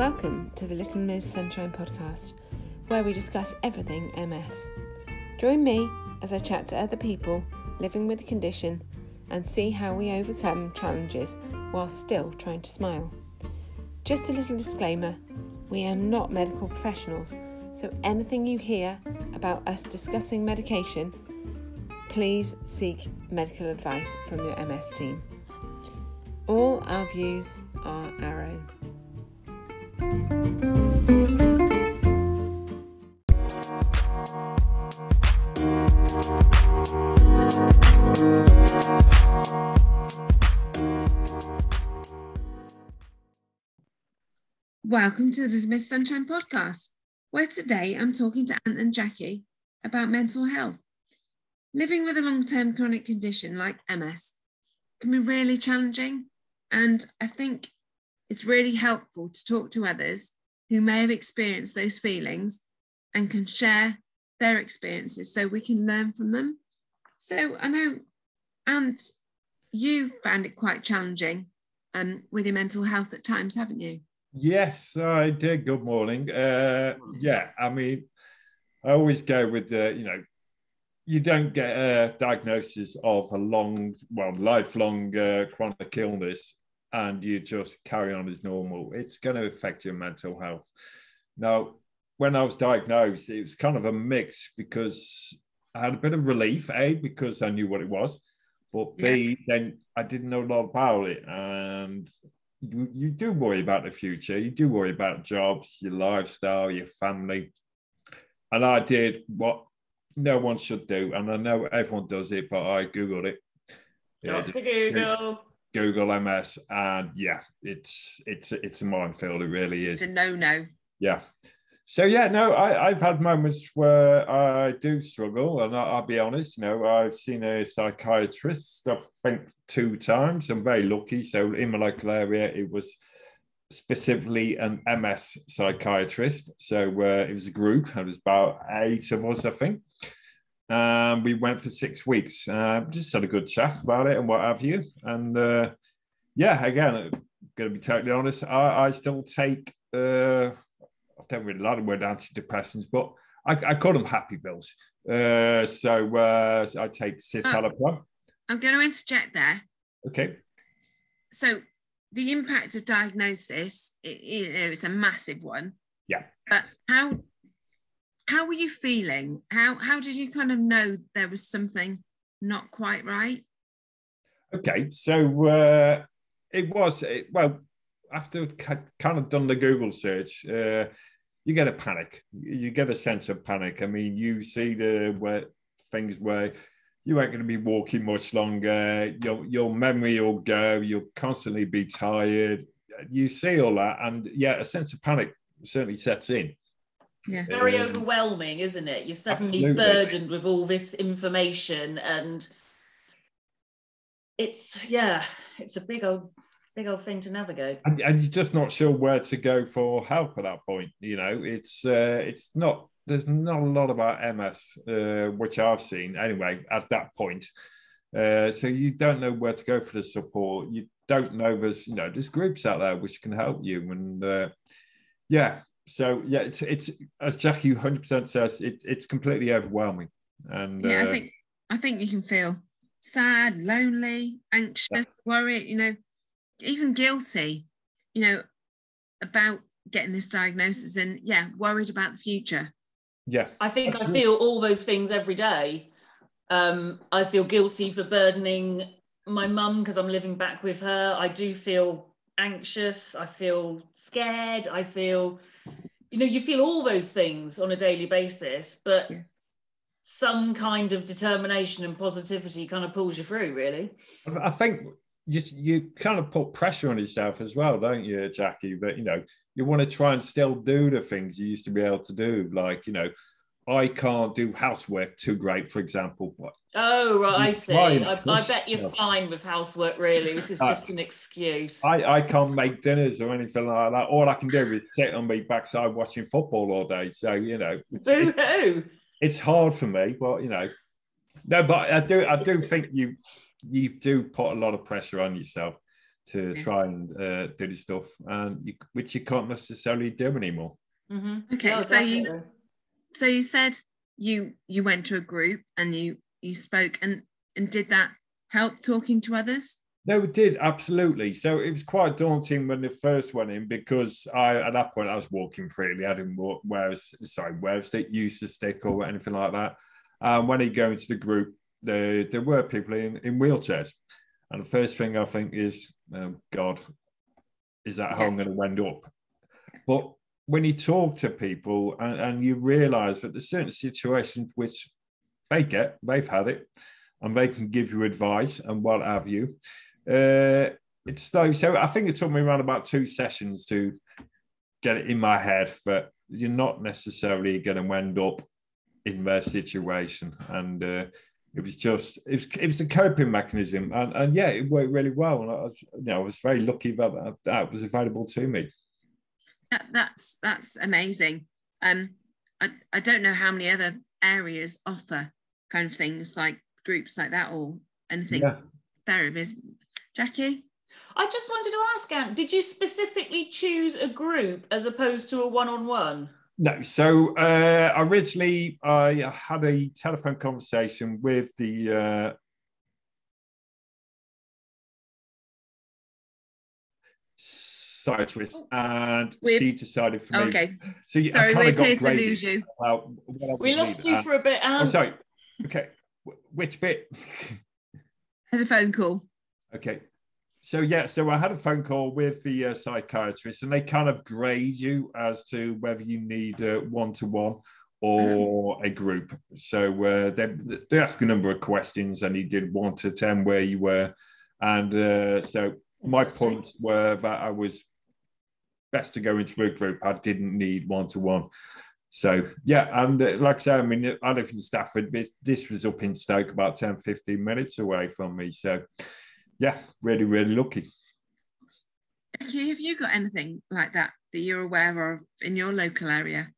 Welcome to the Little Miss Sunshine podcast, where we discuss everything MS. Join me as I chat to other people living with the condition and see how we overcome challenges while still trying to smile. Just a little disclaimer we are not medical professionals, so anything you hear about us discussing medication, please seek medical advice from your MS team. All our views are our own. Welcome to the Little Miss Sunshine podcast, where today I'm talking to Ant and Jacqui about mental health. Living with a long term chronic condition like MS can be really challenging, and I think it's really helpful to talk to others who may have experienced those feelings Ant can share their experiences so we can learn from them. So I know, and you found it quite challenging um, with your mental health at times, haven't you? Yes, I did. Good morning. Uh, yeah, I mean, I always go with the, you know, you don't get a diagnosis of a long, well, lifelong uh, chronic illness and you just carry on as normal. It's going to affect your mental health. Now, when I was diagnosed, it was kind of a mix because I had a bit of relief, A, because I knew what it was, but B, yeah. then I didn't know a lot about it. And you, you do worry about the future. You do worry about jobs, your lifestyle, your family. And I did what no one should do. And I know everyone does it, but I Googled it. Dr. Google. Google MS, and yeah, it's it's it's a minefield. It really is. It's a no-no. Yeah. So yeah, no, I, I've had moments where I do struggle, and I, will be honest. You know, I've seen a psychiatrist. I think two times. I'm very lucky. So in my local area, it was specifically an MS psychiatrist. So uh, it was a group. It was about eight of us, I think. Um, we went for six weeks. Uh, just had a good chat about it and what have you. And uh, yeah, again, I'm going to be totally honest. I, I still take, uh, I don't really like the word antidepressants, but I, I call them happy pills. Uh, so uh, I take citalopram. So I'm going to interject there. Okay. So the impact of diagnosis, it, it, it's a massive one. Yeah. But how how were you feeling? How how did you kind of know there was something not quite right? Okay, so uh, it was it, well after kind of done the Google search, uh, you get a panic. You get a sense of panic. I mean, you see the where things where you ain't going to be walking much longer. Your your memory will go. You'll constantly be tired. You see all that, and yeah, a sense of panic certainly sets in. Yeah. It's very um, overwhelming, isn't it? You're suddenly absolutely. burdened with all this information and it's yeah, it's a big old big old thing to navigate. And, and you're just not sure where to go for help at that point. You know, it's uh, it's not there's not a lot about MS, uh, which I've seen anyway at that point. Uh, so you don't know where to go for the support. You don't know there's you know there's groups out there which can help you, and uh, yeah, so yeah, it's it's as Jacqui hundred percent says, it, it's completely overwhelming. And yeah, uh, I think I think you can feel sad, lonely, anxious, yeah. worried, you know, even guilty, you know, about getting this diagnosis and yeah, worried about the future. Yeah. I think I feel all those things every day. Um, I feel guilty for burdening my mum because I'm living back with her. I do feel anxious, I feel scared, I feel, you know, you feel all those things on a daily basis, but yeah. some kind of determination and positivity kind of pulls you through, really. I think you, you kind of put pressure on yourself as well, don't you, Jacqui? That, you know, you want to try and still do the things you used to be able to do, like, you know, I can't do housework too great, for example. But oh, right, I see. I, I, bet you're fine with housework, really. This is uh, just uh, an excuse. I, I can't make dinners or anything like that. All I can do is sit on my backside watching football all day. So, you know, it's, it, it's hard for me, but, you know, no, but I do, I do think you, you do put a lot of pressure on yourself to Yeah. try and uh, do the stuff, and you, which you can't necessarily do anymore. Mhm. Okay, No, so you- definitely. So you said you you went to a group and you you spoke and and did that help talking to others? No, it did absolutely. So it was quite daunting when it first went in because I, at that point, I was walking freely. I didn't walk, wear, sorry, a stick, use a stick or anything like that. Um, when you go into the group, there there were people in, in wheelchairs, and the first thing I think is, oh God, is that how I'm going to end up? But when you talk to people and, and you realise that there's certain situations which they get, they've had it, and they can give you advice and what have you. Uh, it's slow. So I think it took me around about two sessions to get it in my head that you're not necessarily going to end up in their situation. And uh, it was just, it was, it was a coping mechanism. And, and yeah, it worked really well. And I was, you know, I was very lucky that, that was available to me. That, that's that's amazing. Um, I I don't know how many other areas offer kind of things like groups like that or anything Yeah. therapies. Jacqui, I just wanted to ask, Ant, did you specifically choose a group as opposed to a one-on-one? No, so uh, originally I had a telephone conversation with the uh, psychiatrist, and With- she decided for me. okay. So you sorry, I we're of got to lose you. about what We lost you Uh, for a bit, Oh, sorry. Okay, which bit? Had a phone call. Okay. So yeah, so I had a phone call with the uh, psychiatrist, and they kind of grade you as to whether you need a one-to-one or a group. So uh, they they asked a number of questions, and he did one to ten where you were, and uh, so my Interesting. points were that I was best to go into a group. I didn't need one-to-one. So yeah, and uh, like I say, I mean, I live in Stafford. This, this was up in Stoke, about 10, 15 minutes away from me. So yeah, really, really lucky. Jacqui, have you got anything like that that you're aware of in your local area?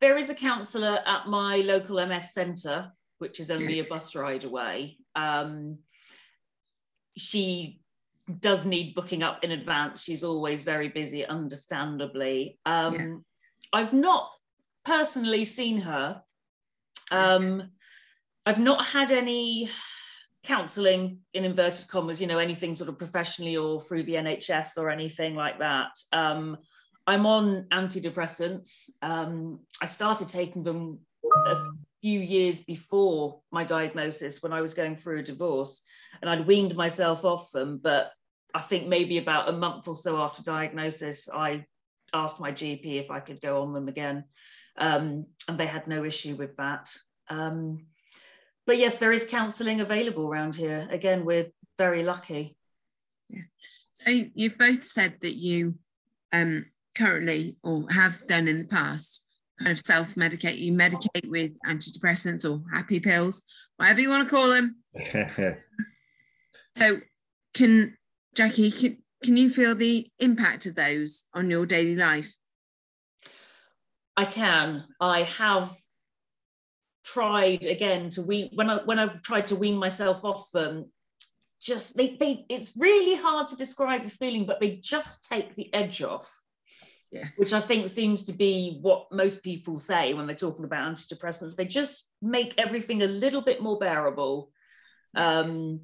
There is a counsellor at my local MS centre, which is only a bus ride away. Um, she does need booking up in advance. She's always very busy, understandably. Um, Yeah. I've not personally seen her. Um, I've not had any counselling in inverted commas, you know, anything sort of professionally or through the NHS or anything like that. Um, I'm on antidepressants. Um, I started taking them a few years before my diagnosis when I was going through a divorce, and I'd weaned myself off them. But I think maybe about a month or so after diagnosis, I asked my GP if I could go on them again, um, and they had no issue with that. Um, but yes, there is counselling available around here. Again, we're very lucky. So you've both said that you um, currently or have done in the past kind of self-medicate. You medicate with antidepressants or happy pills, whatever you want to call them. So can Jacqui, can, can you feel the impact of those on your daily life? I can. I have tried again to wean when I when I've tried to wean myself off them. Just they they it's really hard to describe the feeling, but they just take the edge off. Yeah. Which I think seems to be what most people say when they're talking about antidepressants. They just make everything a little bit more bearable. Um,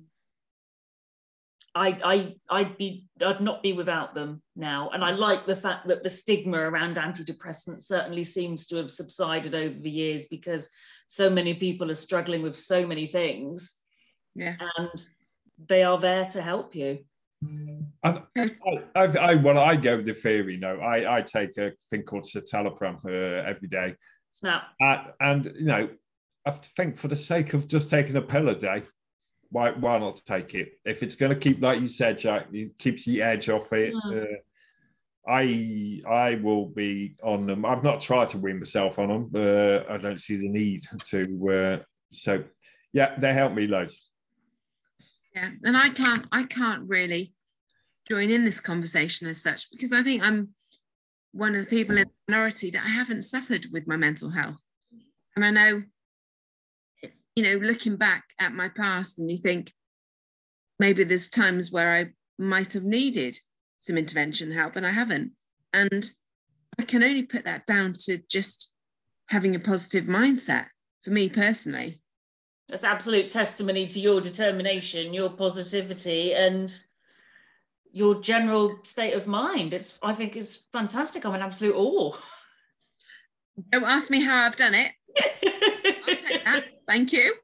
I, I, I'd be, I'd not be without them now. And I like the fact that the stigma around antidepressants certainly seems to have subsided over the years because so many people are struggling with so many things Yeah. and they are there to help you. And I, I, I, well, I go with the theory. No, I, I take a thing called citalopram uh, every day, Snap. uh, and you know, I think for the sake of just taking a pill a day, why why not take it? If it's going to keep, like you said, Jack, it keeps the edge off it. Mm. Uh, I I will be on them. I've not tried to win myself on them. Uh, I don't see the need to. Uh, so, yeah, they help me loads. Yeah. And I can't I can't really join in this conversation as such because I think I'm one of the people in the minority that I haven't suffered with my mental health. And I know, you know, looking back at my past and you think maybe there's times where I might have needed some intervention help and I haven't. And I can only put that down to just having a positive mindset for me personally. That's absolute testimony to your determination, your positivity, and your general state of mind. It's I think it's fantastic. I'm in absolute awe. Don't ask me how I've done it. I'll take that. Thank you.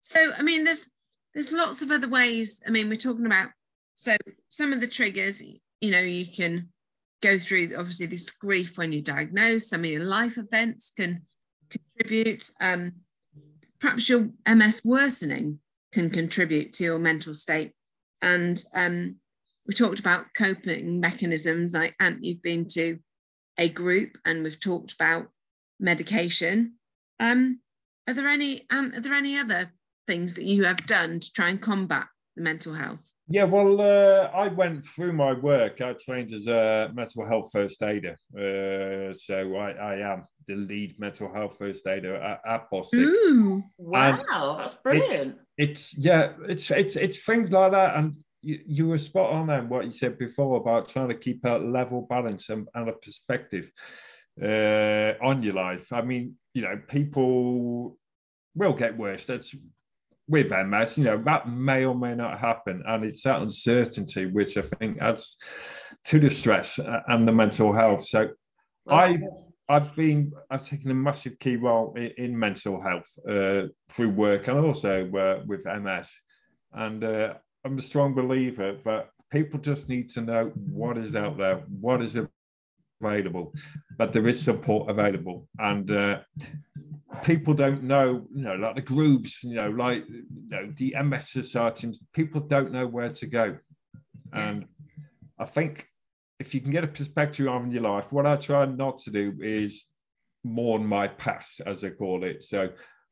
So I mean there's there's lots of other ways. I mean, we're talking about so some of the triggers, you know, you can go through obviously this grief when you're diagnosed, some of your life events can contribute. Um, perhaps your MS worsening can contribute to your mental state. And um, we talked about coping mechanisms. Like Ant, you've been to a group and we've talked about medication. Um, are there any Ant, are there any other things that you have done to try and combat the mental health? Yeah, well, uh, I went through my work. I trained as a mental health first aider. Uh, so I, I, am the lead mental health first aider at, at Bostik. Ooh, wow, and that's brilliant. It, it's, yeah, it's, it's, it's things like that. And you, you were spot on then what you said before about trying to keep a level balance and, and a perspective uh, on your life. I mean, you know, people will get worse. That's with MS, you know, that may or may not happen. And it's that uncertainty which I think adds to the stress and the mental health. So I I've been I've taken a massive key role in, in mental health uh, through work and also uh, with MS. And uh, I'm a strong believer that people just need to know what is out there, what is available, but there is support available. And uh, people don't know, you know, like the groups, you know, like you know, the MS societies, people don't know where to go. And I think if you can get a perspective on your life, what I try not to do is mourn my past, as I call it. So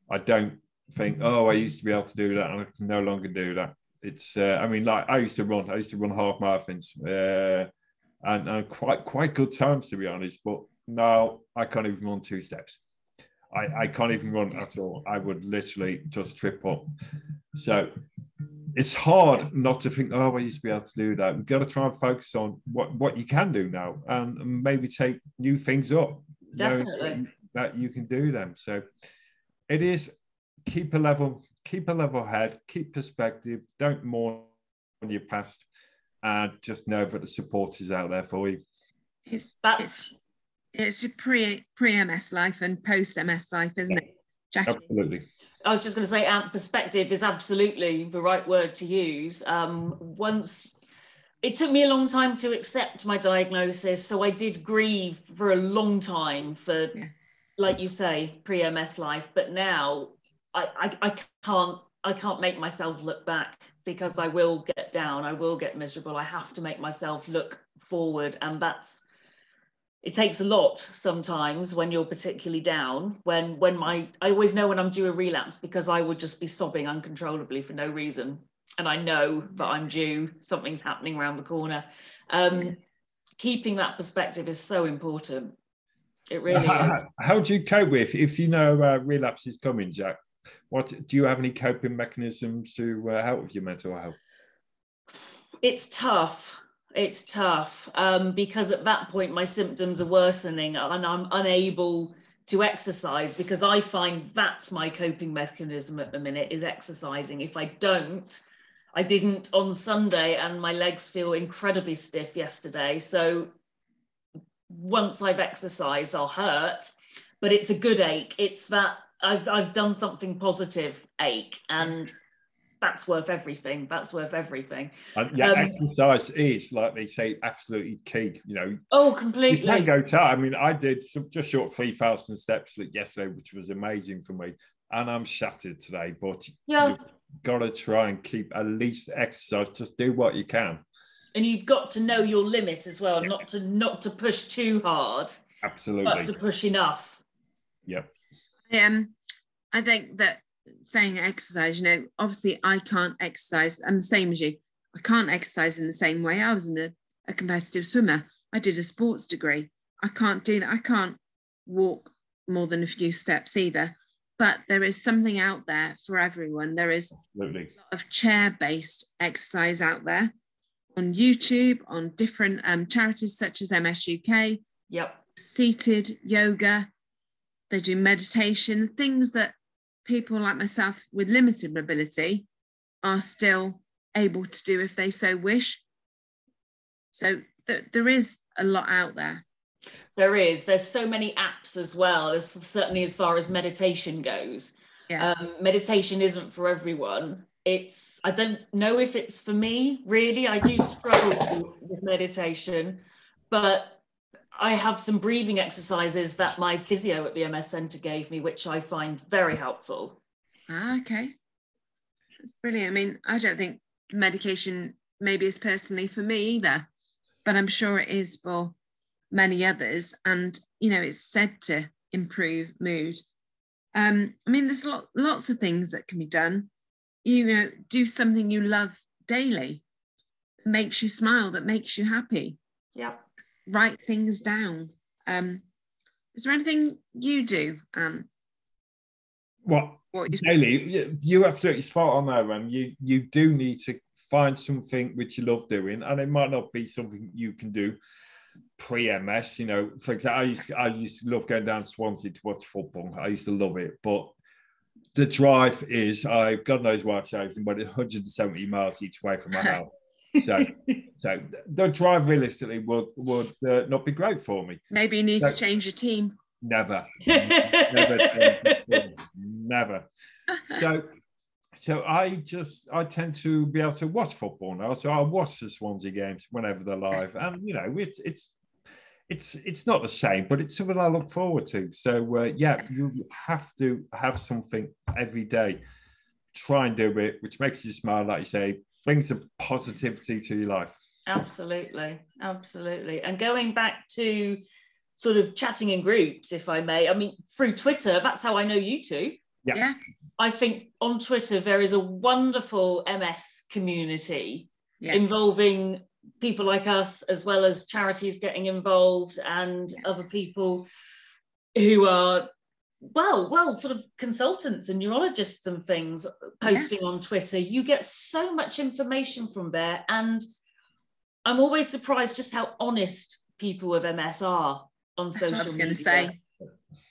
I don't think, oh, I used to be able to do that and I can no longer do that. It's, uh, I mean, like I used to run, I used to run half marathons, uh, and, and quite quite good times to be honest. But now I can't even run two steps. I, I can't even run at all. I would literally just trip up. So it's hard not to think, oh, I used to be able to do that. We've got to try and focus on what, what you can do now and maybe take new things up. Definitely. That you can do them. So it is keep a level, keep a level head, keep perspective, don't mourn your past, and just know that the support is out there for you. That's it's a pre pre MS life and post MS life, isn't it, Jacqui? Absolutely. I was just going to say, perspective is absolutely the right word to use. Um, once it took me a long time to accept my diagnosis, so I did grieve for a long time for, yeah. like you say, pre MS life. But now I, I, I can't I can't make myself look back because I will get down. I will get miserable. I have to make myself look forward, and that's it takes a lot sometimes when you're particularly down when when my i always know when i'm due a relapse because i would just be sobbing uncontrollably for no reason. And i know that i'm due something's happening around the corner. Um, keeping that perspective is so important. It really so how, is. how do you cope with if you know uh, relapse is coming jack what do you have any coping mechanisms to uh, help with your mental health it's tough it's tough um, because at that point my symptoms are worsening and I'm unable to exercise because I find that's my coping mechanism at the minute is exercising. If I don't, I didn't on Sunday and my legs feel incredibly stiff yesterday. So once I've exercised, I'll hurt, but it's a good ache. It's that I've I've done something positive ache and that's worth everything. That's worth everything. Yeah, um, exercise is like they say, absolutely key. You know. Oh, completely. You can go to. I mean, I did some, just short three thousand steps yesterday, which was amazing for me, and I'm shattered today. But yeah, you've got to try and keep at least exercise. Just do what you can. And you've got to know your limit as well, yeah. not to not to push too hard. Absolutely. But to push enough. Yep. Um, I think that saying exercise, you know, obviously I can't exercise. I'm the same as you. I can't exercise in the same way. I was in a, a competitive swimmer. I did a sports degree. I can't do that. I can't walk more than a few steps either. but there is something out there for everyone. There is Absolutely. a lot of chair-based exercise out there on YouTube, on different um, charities such as MS UK, Yep. seated yoga. They do meditation, things that people like myself with limited mobility are still able to do if they so wish. So th- there is a lot out there. There is. There's so many apps as well, as certainly as far as meditation goes. Yeah. Um, meditation isn't for everyone. It's I don't know if it's for me really. I do struggle with meditation, but I have some breathing exercises that my physio at the MS Centre gave me, which I find very helpful. Ah, okay. That's brilliant. I mean, I don't think medication maybe is personally for me either, but I'm sure it is for many others. And, you know, it's said to improve mood. Um, I mean, there's lot, lots of things that can be done. You know, do something you love daily, that makes you smile, that makes you happy. Yeah. Write things down. Um, is there anything you do, Ant? What What you daily? you- You're absolutely spot on there, Ram. You you do need to find something which you love doing, and it might not be something you can do pre-MS. You know, for example, I used to, I used to love going down to Swansea to watch football. I used to love it, but the drive is I God knows what I'm chasing, but it's 170 miles each way from my house. So, so the drive realistically would would uh, not be great for me. maybe you need to change your team. Never, never, never, never. So, so I just I tend to be able to watch football now. So I watch the Swansea games whenever they're live, and you know it's it's it's it's not the same, but it's something I look forward to. So uh, yeah, you have to have something every day. Try and do it, which makes you smile, like you say, brings a positivity to your life. Absolutely, absolutely. And going back to sort of chatting in groups, if I may, I mean, through Twitter, that's how I know you two. Yeah. Yeah. I think on Twitter, there is a wonderful MS community Yeah. involving people like us, as well as charities getting involved and other people who are well, well, sort of consultants and neurologists and things posting on Twitter. You get so much information from there. And I'm always surprised just how honest people with MS are on That's social what I was going to say.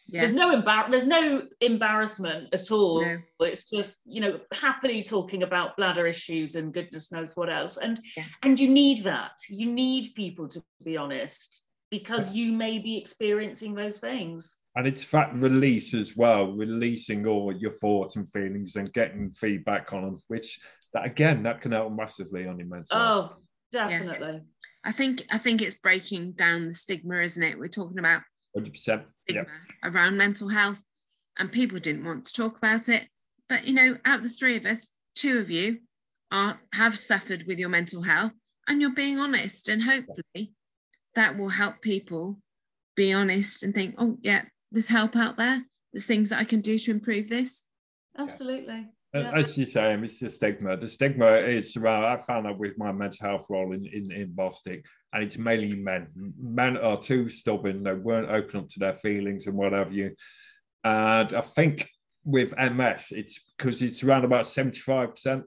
Yeah. There's no embar- there's no embarrassment at all. No. It's just, you know, happily talking about bladder issues and goodness knows what else. And Yeah. and you need that. You need people to be honest because you may be experiencing those things. And it's that release as well, releasing all your thoughts and feelings and getting feedback on them, which that again that can help massively on your mental. health. Oh, definitely. I think I think it's breaking down the stigma, isn't it? We're talking about 100%. Yeah. stigma around mental health, and people didn't want to talk about it. But you know, out of the three of us, two of you are have suffered with your mental health, and you're being honest, and hopefully that will help people be honest and think, oh yeah, there's help out there. There's things that I can do to improve this. Absolutely. Yeah. As you say, it's the stigma. The stigma is around, I found out with my mental health role in, in, in Bostik, and it's mainly men. Men are too stubborn, they weren't open up to their feelings and what have you. And I think with MS, it's because it's around about 75%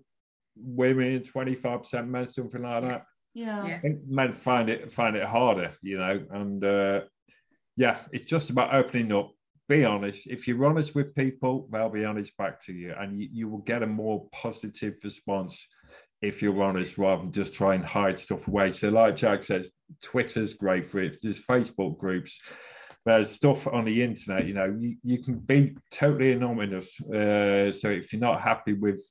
women, 25% men, something like that. Yeah. Yeah. I men find it find it harder, you know, and uh, yeah, it's just about opening up. Be honest. If you're honest with people, they'll be honest back to you, and you, you will get a more positive response if you're honest, rather than just try and hide stuff away. So, like Jack says, Twitter's great for it. There's Facebook groups. There's stuff on the internet. You know, you, you can be totally anonymous. Uh, so if you're not happy with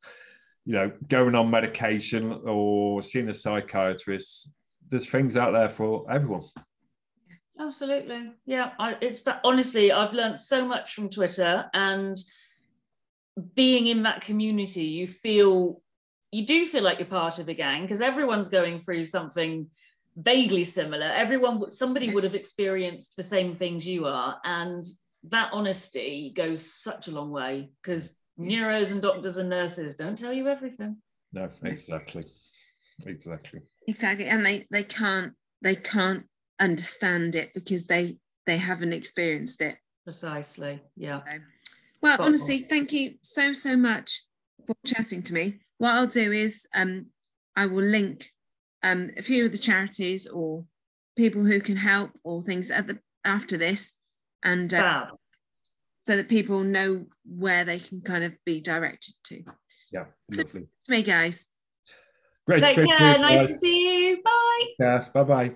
you know, going on medication or seeing a psychiatrist. There's things out there for everyone. Absolutely. Yeah. I, it's honestly, I've learned so much from Twitter and being in that community, you feel, you do feel like you're part of a gang because everyone's going through something vaguely similar. Everyone, somebody would have experienced the same things you are. And that honesty goes such a long way because neuros and doctors and nurses don't tell you everything. No, exactly. Exactly. Exactly. And they they can't they can't understand it because they they haven't experienced it. Precisely. Yeah. So Well, honestly, thank you so, so much for chatting to me. What I'll do is um, I will link um, a few of the charities or people who can help or things at the after this, and uh, so that people know where they can kind of be directed to. Yeah, so, lovely. Me guys. Great. Take care. Nice to see you. Bye. Yeah. Bye bye.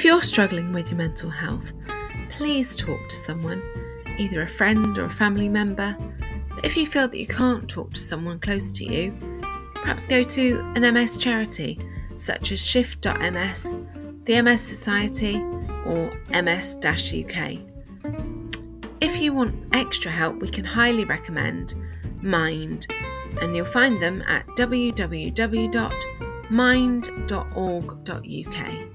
If you're struggling with your mental health, please talk to someone, either a friend or a family member. If you feel that you can't talk to someone close to you, perhaps go to an MS charity such as Shift.ms, the MS Society, or MS UK. If you want extra help, we can highly recommend Mind, and you'll find them at www.mind.org.uk.